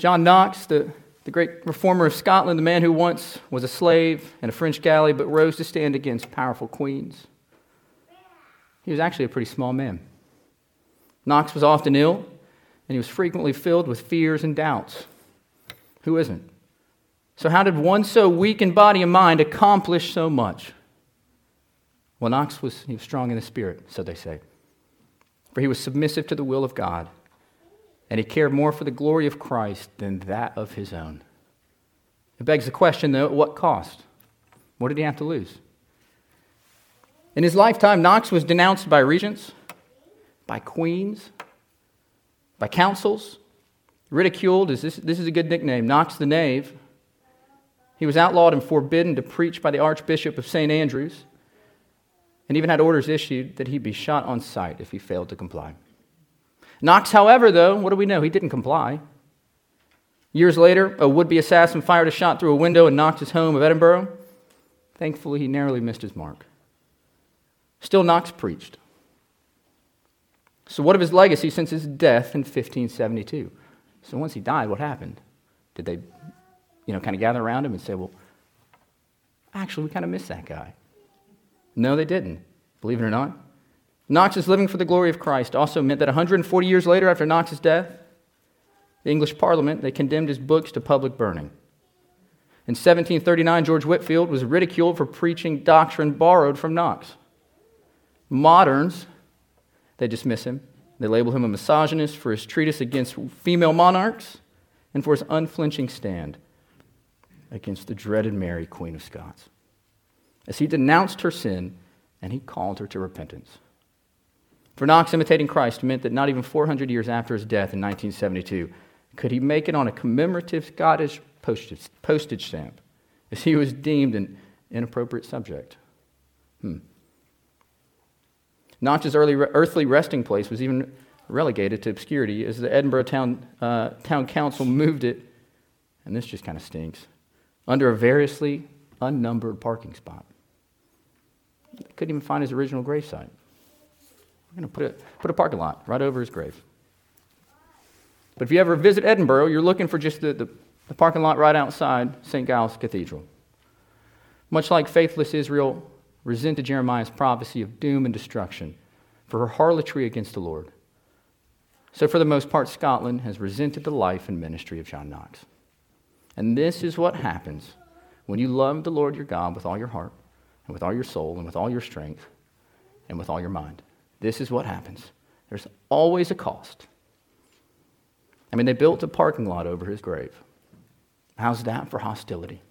John Knox, the, the great reformer of Scotland, the man who once was a slave in a French galley but rose to stand against powerful queens. He was actually a pretty small man. Knox was often ill, and he was frequently filled with fears and doubts. Who isn't? So, how did one so weak in body and mind accomplish so much? Well, Knox was, he was strong in the spirit, so they say. For he was submissive to the will of God, and he cared more for the glory of Christ than that of his own. It begs the question, though, at what cost? What did he have to lose? In his lifetime, Knox was denounced by regents, by queens, by councils, ridiculed. Is this, this is a good nickname, Knox the Knave. He was outlawed and forbidden to preach by the Archbishop of St. Andrews, and even had orders issued that he be shot on sight if he failed to comply. Knox, however, though, what do we know? He didn't comply. Years later, a would be assassin fired a shot through a window in Knox's home of Edinburgh. Thankfully, he narrowly missed his mark. Still, Knox preached. So, what of his legacy since his death in 1572? So, once he died, what happened? Did they, you know, kind of gather around him and say, well, actually, we kind of miss that guy? No, they didn't, believe it or not. Knox's living for the glory of Christ also meant that 140 years later, after Knox's death, the English Parliament, they condemned his books to public burning. In 1739, George Whitefield was ridiculed for preaching doctrine borrowed from Knox. Moderns, they dismiss him. They label him a misogynist for his treatise against female monarchs and for his unflinching stand against the dreaded Mary, Queen of Scots, as he denounced her sin and he called her to repentance. For Knox, imitating Christ meant that not even 400 years after his death in 1972 could he make it on a commemorative Scottish postage stamp, as he was deemed an inappropriate subject. Hmm. Knox's early, earthly resting place was even relegated to obscurity as the Edinburgh town, uh, town Council moved it, and this just kind of stinks, under a variously unnumbered parking spot. They couldn't even find his original gravesite. We're going to put a, put a parking lot right over his grave. But if you ever visit Edinburgh, you're looking for just the, the, the parking lot right outside St. Giles Cathedral. Much like faithless Israel resented Jeremiah's prophecy of doom and destruction for her harlotry against the Lord. So, for the most part, Scotland has resented the life and ministry of John Knox. And this is what happens when you love the Lord your God with all your heart, and with all your soul, and with all your strength, and with all your mind. This is what happens. There's always a cost. I mean, they built a parking lot over his grave. How's that for hostility?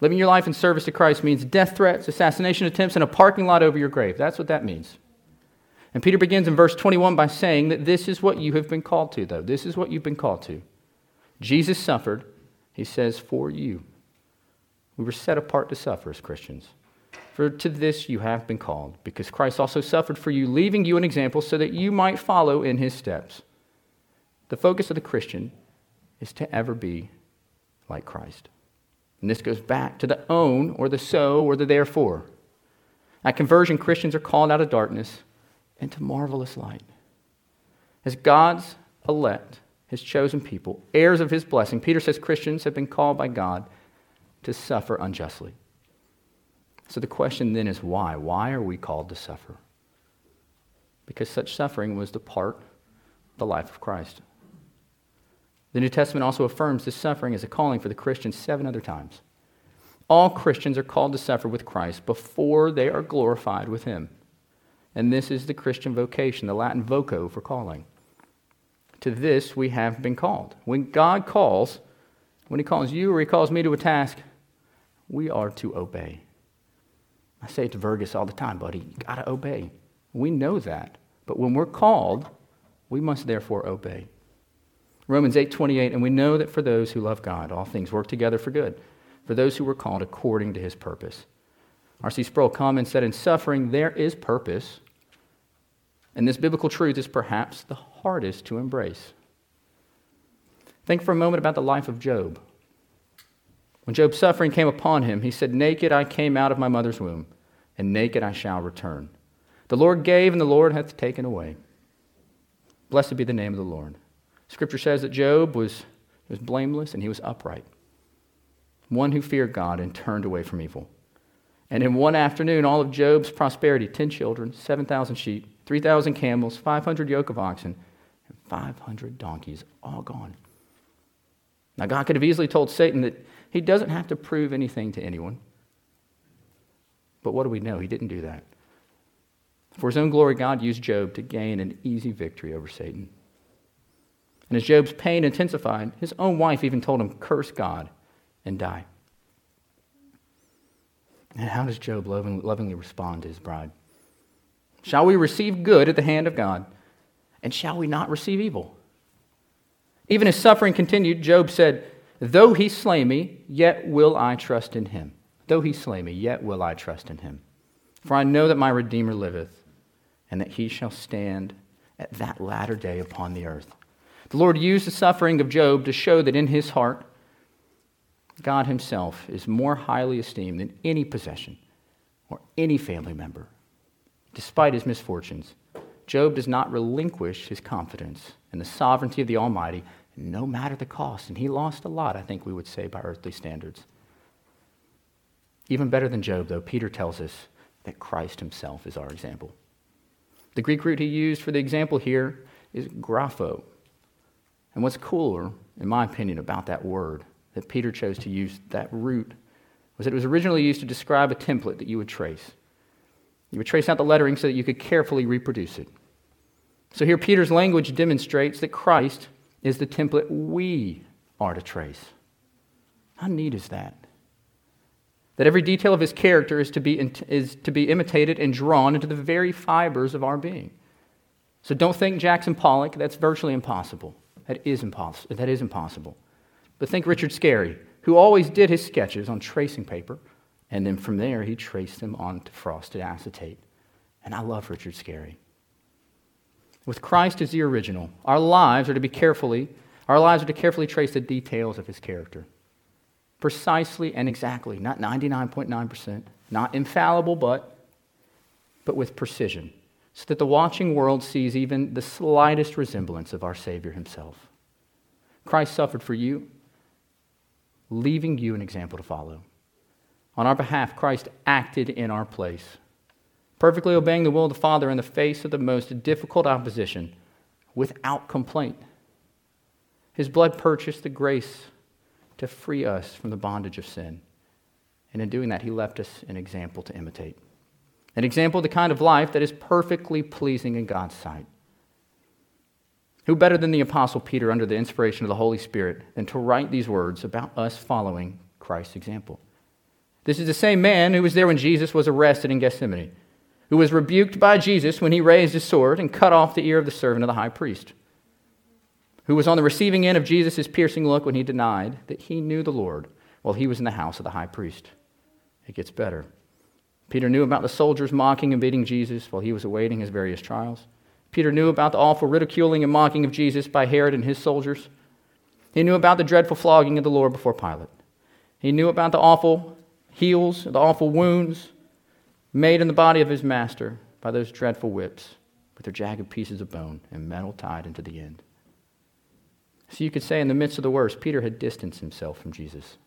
Living your life in service to Christ means death threats, assassination attempts, and a parking lot over your grave. That's what that means. And Peter begins in verse 21 by saying that this is what you have been called to, though. This is what you've been called to. Jesus suffered, he says, for you. We were set apart to suffer as Christians. For to this you have been called, because Christ also suffered for you, leaving you an example so that you might follow in his steps. The focus of the Christian is to ever be like Christ. And this goes back to the oun or the so or the therefore. At conversion, Christians are called out of darkness into marvelous light. As God's elect, his chosen people, heirs of his blessing, Peter says Christians have been called by God to suffer unjustly. So the question then is why? Why are we called to suffer? Because such suffering was the part the life of Christ. The New Testament also affirms this suffering as a calling for the Christians seven other times. All Christians are called to suffer with Christ before they are glorified with Him. And this is the Christian vocation, the Latin voco for calling. To this we have been called. When God calls, when He calls you or He calls me to a task, we are to obey. I say it to Vergus all the time, buddy, you got to obey. We know that. But when we're called, we must therefore obey. Romans 8:28 and we know that for those who love God all things work together for good for those who were called according to his purpose. R.C. Sproul comments that in suffering there is purpose and this biblical truth is perhaps the hardest to embrace. Think for a moment about the life of Job. When Job's suffering came upon him, he said, Naked I came out of my mother's womb, and naked I shall return. The Lord gave, and the Lord hath taken away. Blessed be the name of the Lord. Scripture says that Job was was blameless and he was upright. One who feared God and turned away from evil. And in one afternoon, all of Job's prosperity 10 children, 7,000 sheep, 3,000 camels, 500 yoke of oxen, and 500 donkeys, all gone. Now, God could have easily told Satan that he doesn't have to prove anything to anyone. But what do we know? He didn't do that. For his own glory, God used Job to gain an easy victory over Satan. And as Job's pain intensified, his own wife even told him, Curse God and die. And how does Job lovingly respond to his bride? Shall we receive good at the hand of God? And shall we not receive evil? Even as suffering continued, Job said, Though he slay me, yet will I trust in him. Though he slay me, yet will I trust in him. For I know that my Redeemer liveth, and that he shall stand at that latter day upon the earth. The Lord used the suffering of Job to show that in his heart, God himself is more highly esteemed than any possession or any family member. Despite his misfortunes, Job does not relinquish his confidence in the sovereignty of the Almighty, no matter the cost. And he lost a lot, I think we would say, by earthly standards. Even better than Job, though, Peter tells us that Christ himself is our example. The Greek root he used for the example here is grapho. And what's cooler, in my opinion, about that word that Peter chose to use that root was that it was originally used to describe a template that you would trace. You would trace out the lettering so that you could carefully reproduce it. So here, Peter's language demonstrates that Christ is the template we are to trace. How neat is that? That every detail of his character is to be, is to be imitated and drawn into the very fibers of our being. So don't think Jackson Pollock, that's virtually impossible. That is, impossible. that is impossible. But think Richard Scarry, who always did his sketches on tracing paper, and then from there he traced them onto frosted acetate. And I love Richard Scarry. With Christ as the original, our lives are to be carefully, our lives are to carefully trace the details of his character. Precisely and exactly, not 99.9%, not infallible, but, but with precision, so that the watching world sees even the slightest resemblance of our Savior himself. Christ suffered for you, leaving you an example to follow. On our behalf, Christ acted in our place perfectly obeying the will of the Father in the face of the most difficult opposition without complaint. His blood purchased the grace to free us from the bondage of sin. And in doing that, he left us an example to imitate. An example of the kind of life that is perfectly pleasing in God's sight. Who better than the Apostle Peter, under the inspiration of the Holy Spirit, than to write these words about us following Christ's example? This is the same man who was there when Jesus was arrested in Gethsemane who was rebuked by Jesus when he raised his sword and cut off the ear of the servant of the high priest, who was on the receiving end of Jesus' piercing look when he denied that he knew the Lord while he was in the house of the high priest. It gets better. Peter knew about the soldiers mocking and beating Jesus while he was awaiting his various trials. Peter knew about the awful ridiculing and mocking of Jesus by Herod and his soldiers. He knew about the dreadful flogging of the Lord before Pilate. He knew about the awful heals, the awful wounds, made in the body of his master by those dreadful whips with their jagged pieces of bone and metal tied into the end. So you could say, in the midst of the worst, Peter had distanced himself from Jesus.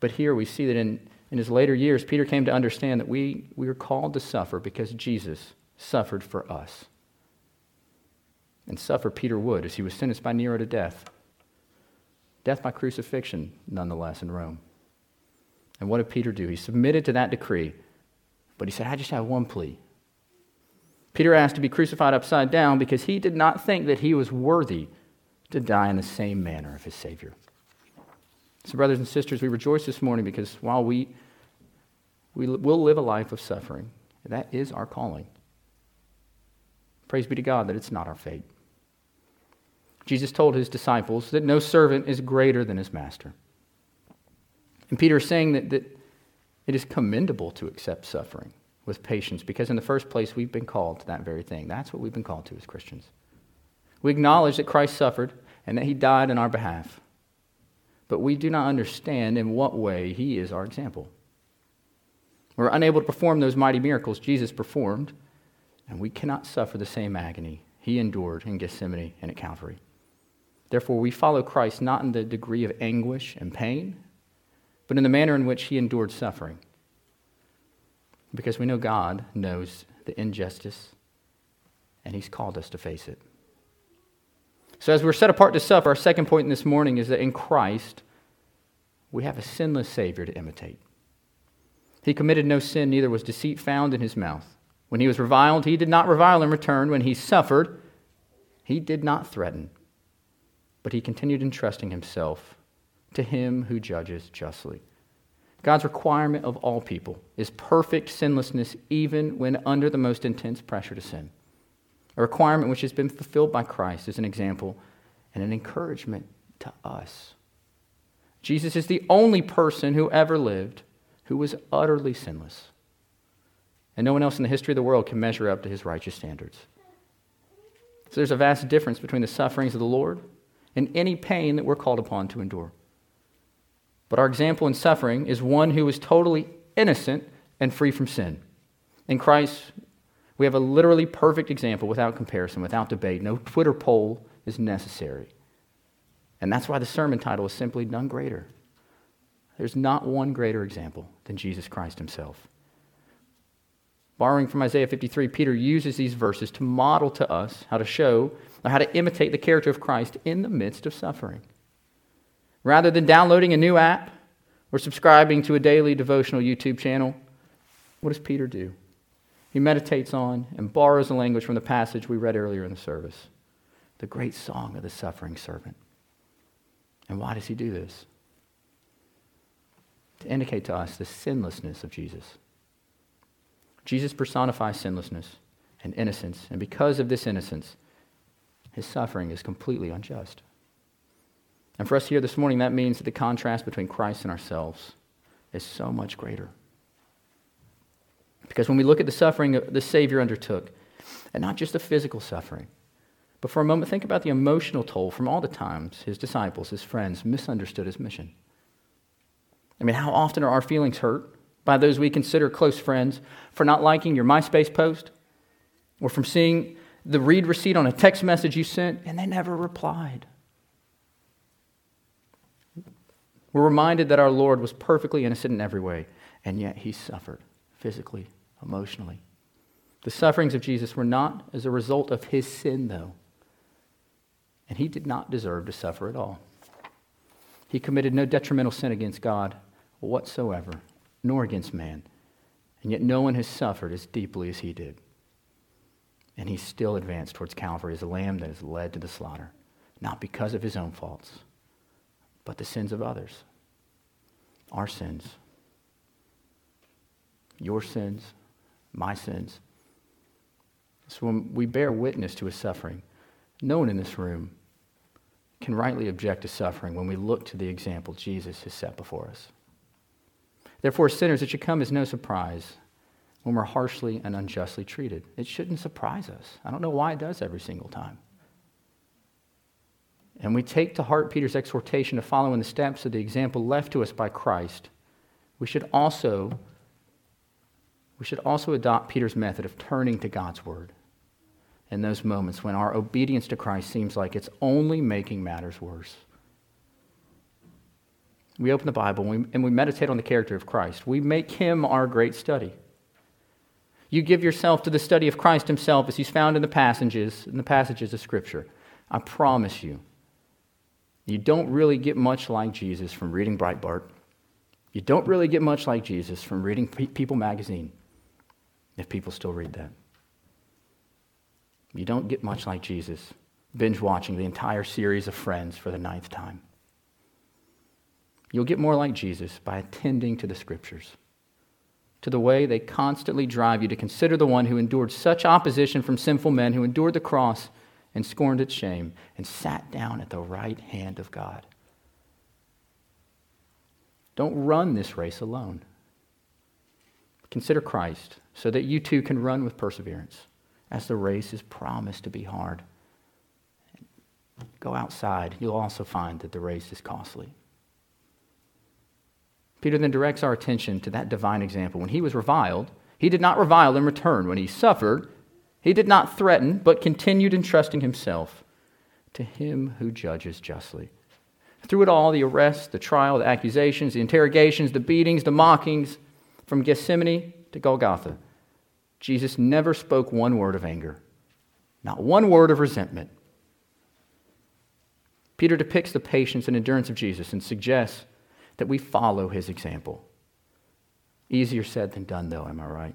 But here we see that in, in his later years, Peter came to understand that we, we are called to suffer because Jesus suffered for us. And suffer Peter would as he was sentenced by Nero to death. Death by crucifixion, nonetheless, in Rome. And what did Peter do? He submitted to that decree, but he said, I just have one plea. Peter asked to be crucified upside down because he did not think that he was worthy to die in the same manner of his Savior. So, brothers and sisters, we rejoice this morning because while we, we will live a life of suffering, that is our calling. Praise be to God that it's not our fate. Jesus told his disciples that no servant is greater than his master. And Peter is saying that, that it is commendable to accept suffering with patience because, in the first place, we've been called to that very thing. That's what we've been called to as Christians. We acknowledge that Christ suffered and that he died in our behalf, but we do not understand in what way he is our example. We're unable to perform those mighty miracles Jesus performed, and we cannot suffer the same agony he endured in Gethsemane and at Calvary. Therefore, we follow Christ not in the degree of anguish and pain, but in the manner in which he endured suffering. Because we know God knows the injustice, and he's called us to face it. So, as we're set apart to suffer, our second point this morning is that in Christ, we have a sinless Savior to imitate. He committed no sin, neither was deceit found in his mouth. When he was reviled, he did not revile in return. When he suffered, he did not threaten, but he continued entrusting himself to him who judges justly. God's requirement of all people is perfect sinlessness, even when under the most intense pressure to sin. A requirement which has been fulfilled by Christ is an example and an encouragement to us. Jesus is the only person who ever lived who was utterly sinless. And no one else in the history of the world can measure up to his righteous standards. So there's a vast difference between the sufferings of the Lord and any pain that we're called upon to endure. But our example in suffering is one who is totally innocent and free from sin. In Christ, we have a literally perfect example without comparison, without debate. No Twitter poll is necessary. And that's why the sermon title is simply None Greater. There's not one greater example than Jesus Christ himself. Borrowing from Isaiah 53, Peter uses these verses to model to us how to show or how to imitate the character of Christ in the midst of suffering. Rather than downloading a new app or subscribing to a daily devotional YouTube channel, what does Peter do? He meditates on and borrows the language from the passage we read earlier in the service the great song of the suffering servant. And why does he do this? To indicate to us the sinlessness of Jesus. Jesus personifies sinlessness and innocence, and because of this innocence, his suffering is completely unjust. And for us here this morning, that means that the contrast between Christ and ourselves is so much greater. Because when we look at the suffering the Savior undertook, and not just the physical suffering, but for a moment, think about the emotional toll from all the times his disciples, his friends, misunderstood his mission. I mean, how often are our feelings hurt by those we consider close friends for not liking your MySpace post or from seeing the read receipt on a text message you sent and they never replied? We're reminded that our Lord was perfectly innocent in every way, and yet he suffered physically, emotionally. The sufferings of Jesus were not as a result of his sin, though and he did not deserve to suffer at all. He committed no detrimental sin against God whatsoever, nor against man. And yet no one has suffered as deeply as he did. And he still advanced towards Calvary as a lamb that is led to the slaughter, not because of his own faults, but the sins of others. Our sins. Your sins, my sins. So when we bear witness to his suffering, no one in this room can rightly object to suffering when we look to the example Jesus has set before us. Therefore, sinners, it should come as no surprise when we're harshly and unjustly treated. It shouldn't surprise us. I don't know why it does every single time. And we take to heart Peter's exhortation to follow in the steps of the example left to us by Christ. We should also we should also adopt Peter's method of turning to God's word in those moments when our obedience to Christ seems like it's only making matters worse. We open the Bible and we, and we meditate on the character of Christ. We make him our great study. You give yourself to the study of Christ himself as he's found in the passages, in the passages of Scripture. I promise you, you don't really get much like Jesus from reading Breitbart. You don't really get much like Jesus from reading People magazine, if people still read that. You don't get much like Jesus, binge watching the entire series of Friends for the ninth time. You'll get more like Jesus by attending to the scriptures, to the way they constantly drive you to consider the one who endured such opposition from sinful men, who endured the cross and scorned its shame, and sat down at the right hand of God. Don't run this race alone. Consider Christ so that you too can run with perseverance as the race is promised to be hard. Go outside. You'll also find that the race is costly. Peter then directs our attention to that divine example. When he was reviled, he did not revile in return. When he suffered, he did not threaten, but continued entrusting himself to him who judges justly. Through it all, the arrest, the trial, the accusations, the interrogations, the beatings, the mockings, from Gethsemane to Golgotha, Jesus never spoke one word of anger, not one word of resentment. Peter depicts the patience and endurance of Jesus and suggests that we follow his example. Easier said than done, though, am I right?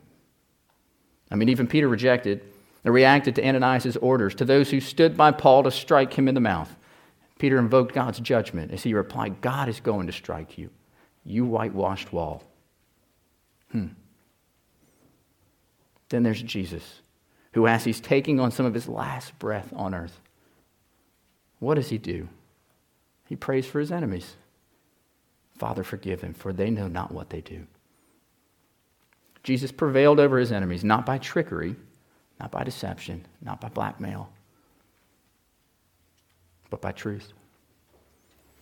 I mean, even Peter rejected and reacted to Ananias' orders to those who stood by Paul to strike him in the mouth. Peter invoked God's judgment as he replied, God is going to strike you, you whitewashed wall. Hmm. Then there's Jesus, who, as he's taking on some of his last breath on earth, what does he do? He prays for his enemies. Father, forgive them, for they know not what they do. Jesus prevailed over his enemies, not by trickery, not by deception, not by blackmail, but by truth.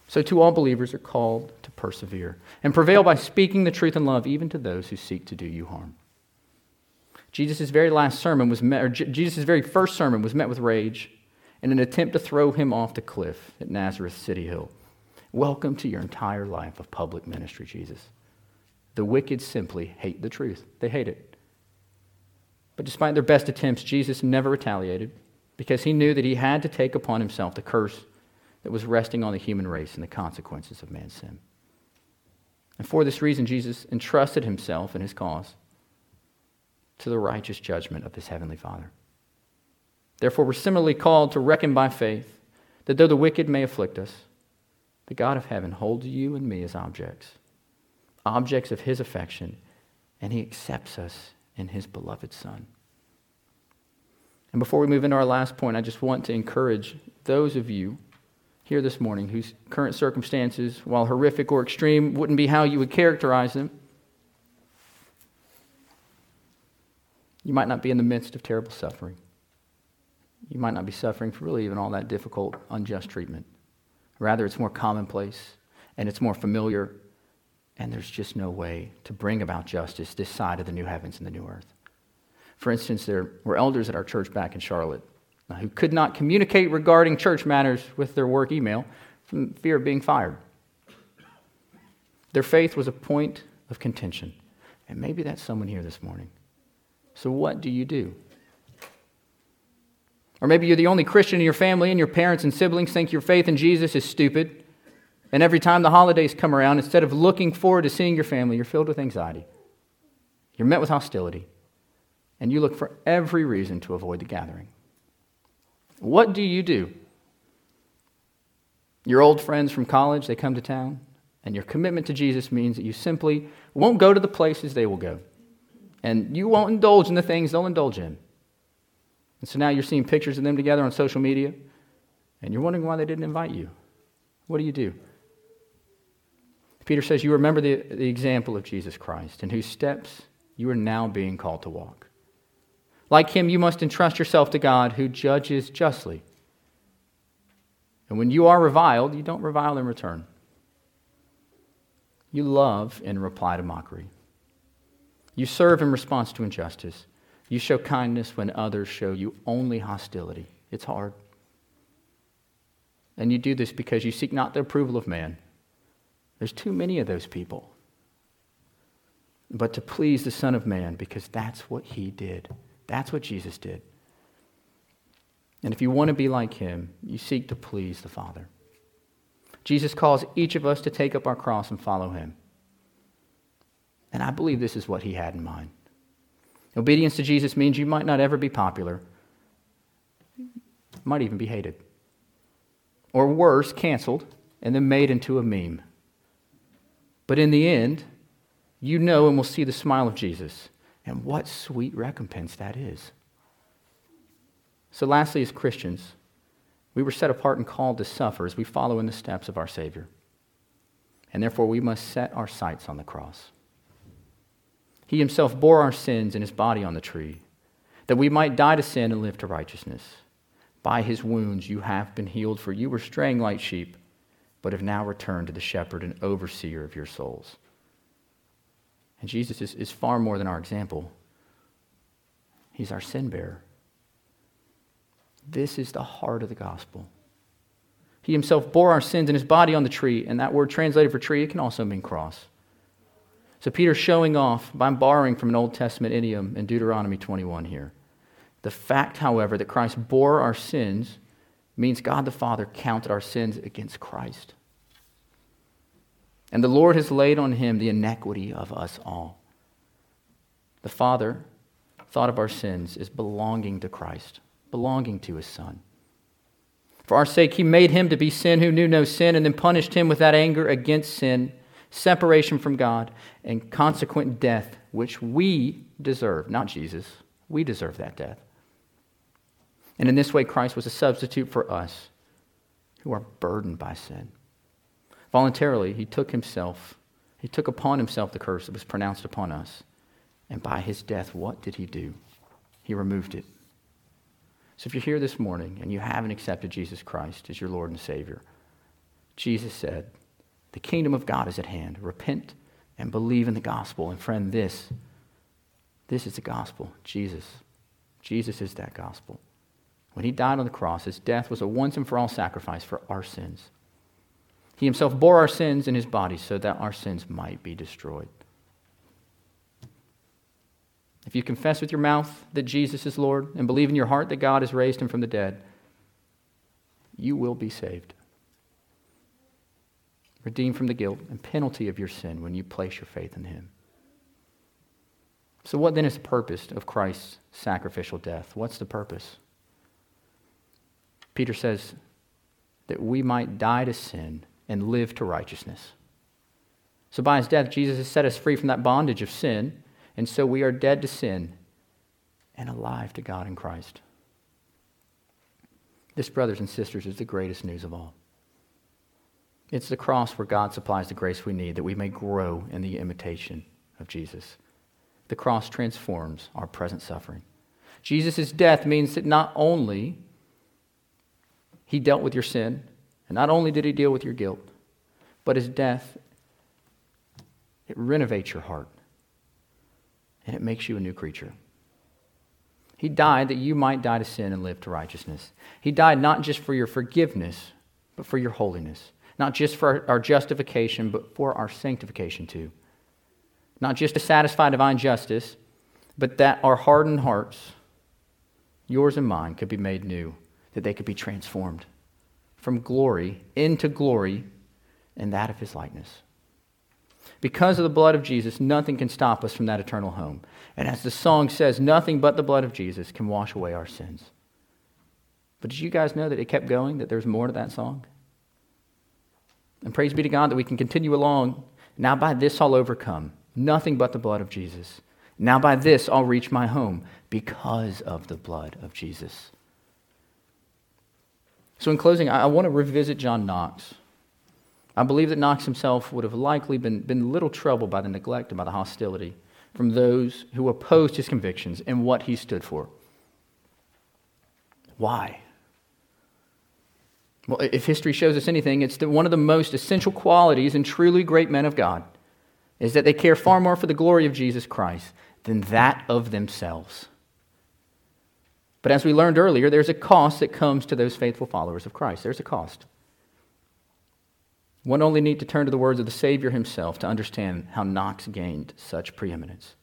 So, to all believers are called to persevere and prevail by speaking the truth in love, even to those who seek to do you harm. Jesus' very last sermon was met, or Jesus' very first sermon was met with rage in an attempt to throw him off the cliff at Nazareth City Hill. Welcome to your entire life of public ministry, Jesus. The wicked simply hate the truth, they hate it. But despite their best attempts, Jesus never retaliated because he knew that he had to take upon himself the curse that was resting on the human race and the consequences of man's sin. And for this reason, Jesus entrusted himself and his cause to the righteous judgment of his heavenly Father. Therefore, we're similarly called to reckon by faith that though the wicked may afflict us, the God of heaven holds you and me as objects, objects of his affection, and he accepts us in his beloved Son. And before we move into our last point, I just want to encourage those of you here this morning whose current circumstances, while horrific or extreme, wouldn't be how you would characterize them. You might not be in the midst of terrible suffering. You might not be suffering for really even all that difficult, unjust treatment. Rather, it's more commonplace and it's more familiar, and there's just no way to bring about justice this side of the new heavens and the new earth. For instance, there were elders at our church back in Charlotte uh, who could not communicate regarding church matters with their work email from fear of being fired. Their faith was a point of contention. And maybe that's someone here this morning. So, what do you do? Or maybe you're the only Christian in your family and your parents and siblings think your faith in Jesus is stupid. And every time the holidays come around, instead of looking forward to seeing your family, you're filled with anxiety. You're met with hostility. And you look for every reason to avoid the gathering. What do you do? Your old friends from college, they come to town, and your commitment to Jesus means that you simply won't go to the places they will go. And you won't indulge in the things they'll indulge in. And so now you're seeing pictures of them together on social media, and you're wondering why they didn't invite you. What do you do? Peter says, You remember the, the example of Jesus Christ, in whose steps you are now being called to walk. Like him, you must entrust yourself to God who judges justly. And when you are reviled, you don't revile in return. You love in reply to mockery. You serve in response to injustice. You show kindness when others show you only hostility. It's hard. And you do this because you seek not the approval of man. There's too many of those people. But to please the Son of Man, because that's what he did. That's what Jesus did. And if you want to be like him, you seek to please the Father. Jesus calls each of us to take up our cross and follow him. And I believe this is what he had in mind. Obedience to Jesus means you might not ever be popular, might even be hated. Or worse, canceled and then made into a meme. But in the end, you know and will see the smile of Jesus. And what sweet recompense that is. So, lastly, as Christians, we were set apart and called to suffer as we follow in the steps of our Savior. And therefore, we must set our sights on the cross. He himself bore our sins in his body on the tree, that we might die to sin and live to righteousness. By his wounds you have been healed, for you were straying like sheep, but have now returned to the shepherd and overseer of your souls. And Jesus is, is far more than our example, he's our sin bearer. This is the heart of the gospel. He himself bore our sins in his body on the tree, and that word translated for tree, it can also mean cross. So Peter's showing off by borrowing from an Old Testament idiom in Deuteronomy 21 here. The fact, however, that Christ bore our sins means God the Father counted our sins against Christ. And the Lord has laid on him the iniquity of us all. The Father thought of our sins as belonging to Christ, belonging to his Son. For our sake, he made him to be sin who knew no sin, and then punished him with that anger against sin, separation from God, and consequent death, which we deserve. Not Jesus. We deserve that death. And in this way, Christ was a substitute for us who are burdened by sin. Voluntarily, he took himself, he took upon himself the curse that was pronounced upon us. And by his death, what did he do? He removed it. So if you're here this morning and you haven't accepted Jesus Christ as your Lord and Savior, Jesus said, The kingdom of God is at hand. Repent and believe in the gospel. And friend, this, this is the gospel. Jesus. Jesus is that gospel. When he died on the cross, his death was a once and for all sacrifice for our sins. He himself bore our sins in his body so that our sins might be destroyed. If you confess with your mouth that Jesus is Lord and believe in your heart that God has raised him from the dead, you will be saved. Redeemed from the guilt and penalty of your sin when you place your faith in him. So, what then is the purpose of Christ's sacrificial death? What's the purpose? Peter says that we might die to sin and live to righteousness. So, by his death, Jesus has set us free from that bondage of sin, and so we are dead to sin and alive to God in Christ. This, brothers and sisters, is the greatest news of all. It's the cross where God supplies the grace we need that we may grow in the imitation of Jesus. The cross transforms our present suffering. Jesus' death means that not only he dealt with your sin, and not only did he deal with your guilt, but his death, it renovates your heart and it makes you a new creature. He died that you might die to sin and live to righteousness. He died not just for your forgiveness, but for your holiness. Not just for our justification, but for our sanctification too. Not just to satisfy divine justice, but that our hardened hearts, yours and mine, could be made new that they could be transformed from glory into glory and that of his likeness. Because of the blood of Jesus, nothing can stop us from that eternal home. And as the song says, nothing but the blood of Jesus can wash away our sins. But did you guys know that it kept going, that there's more to that song? And praise be to God that we can continue along. Now by this I'll overcome. Nothing but the blood of Jesus. Now by this I'll reach my home because of the blood of Jesus. So, in closing, I want to revisit John Knox. I believe that Knox himself would have likely been, been little troubled by the neglect and by the hostility from those who opposed his convictions and what he stood for. Why? Well, if history shows us anything, it's that one of the most essential qualities in truly great men of God is that they care far more for the glory of Jesus Christ than that of themselves. But as we learned earlier, there's a cost that comes to those faithful followers of Christ. There's a cost. One only need to turn to the words of the Savior himself to understand how Knox gained such preeminence,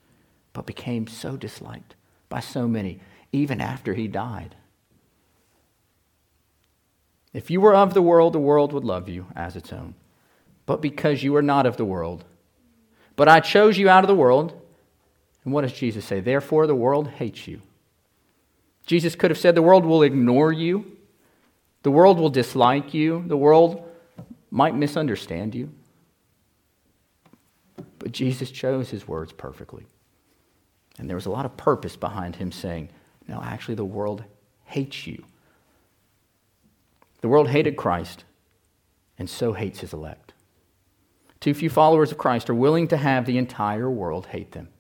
but became so disliked by so many, even after he died. If you were of the world, the world would love you as its own. But because you are not of the world, but I chose you out of the world, and what does Jesus say? Therefore, the world hates you. Jesus could have said, The world will ignore you, the world will dislike you, the world might misunderstand you. But Jesus chose his words perfectly. And there was a lot of purpose behind him saying, No, actually, the world hates you. The world hated Christ, and so hates his elect. Too few followers of Christ are willing to have the entire world hate them.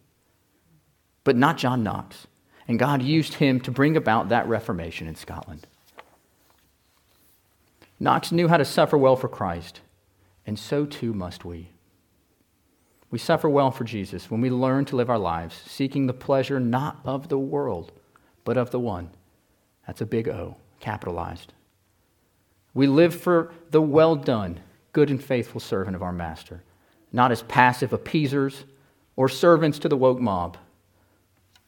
But not John Knox. And God used him to bring about that reformation in Scotland. Knox knew how to suffer well for Christ, and so too must we. We suffer well for Jesus when we learn to live our lives seeking the pleasure not of the world, but of the one. That's a big O, capitalized. We live for the well done, good and faithful servant of our Master, not as passive appeasers or servants to the woke mob,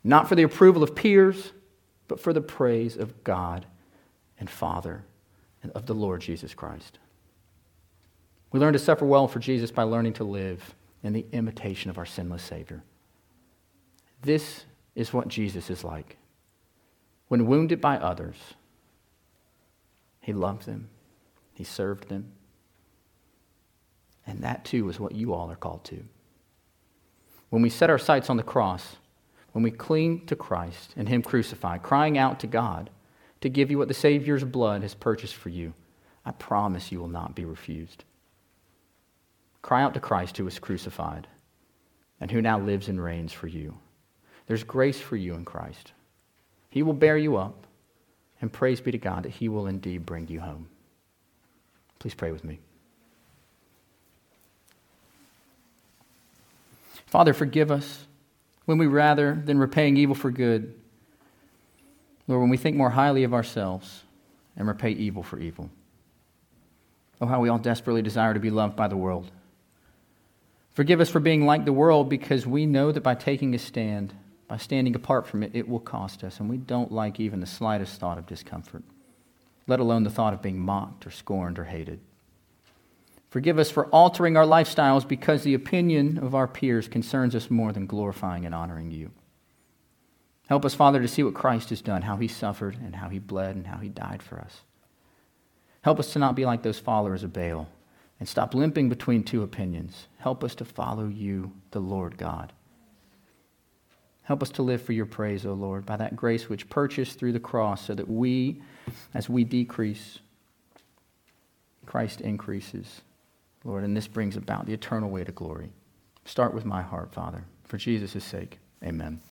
not for the approval of peers, but for the praise of God and Father and of the Lord Jesus Christ. We learn to suffer well for Jesus by learning to live in the imitation of our sinless Savior. This is what Jesus is like. When wounded by others, he loved them, he served them. And that too is what you all are called to. When we set our sights on the cross, when we cling to Christ and Him crucified, crying out to God to give you what the Savior's blood has purchased for you, I promise you will not be refused. Cry out to Christ who was crucified and who now lives and reigns for you. There's grace for you in Christ. He will bear you up, and praise be to God that He will indeed bring you home. Please pray with me. Father, forgive us when we rather than repaying evil for good, Lord, when we think more highly of ourselves and repay evil for evil. Oh, how we all desperately desire to be loved by the world. Forgive us for being like the world because we know that by taking a stand, by standing apart from it, it will cost us, and we don't like even the slightest thought of discomfort, let alone the thought of being mocked or scorned or hated. Forgive us for altering our lifestyles because the opinion of our peers concerns us more than glorifying and honoring you. Help us, Father, to see what Christ has done, how he suffered, and how he bled, and how he died for us. Help us to not be like those followers of Baal and stop limping between two opinions. Help us to follow you, the Lord God. Help us to live for your praise, O Lord, by that grace which purchased through the cross, so that we, as we decrease, Christ increases. Lord, and this brings about the eternal way to glory. Start with my heart, Father. For Jesus' sake, amen.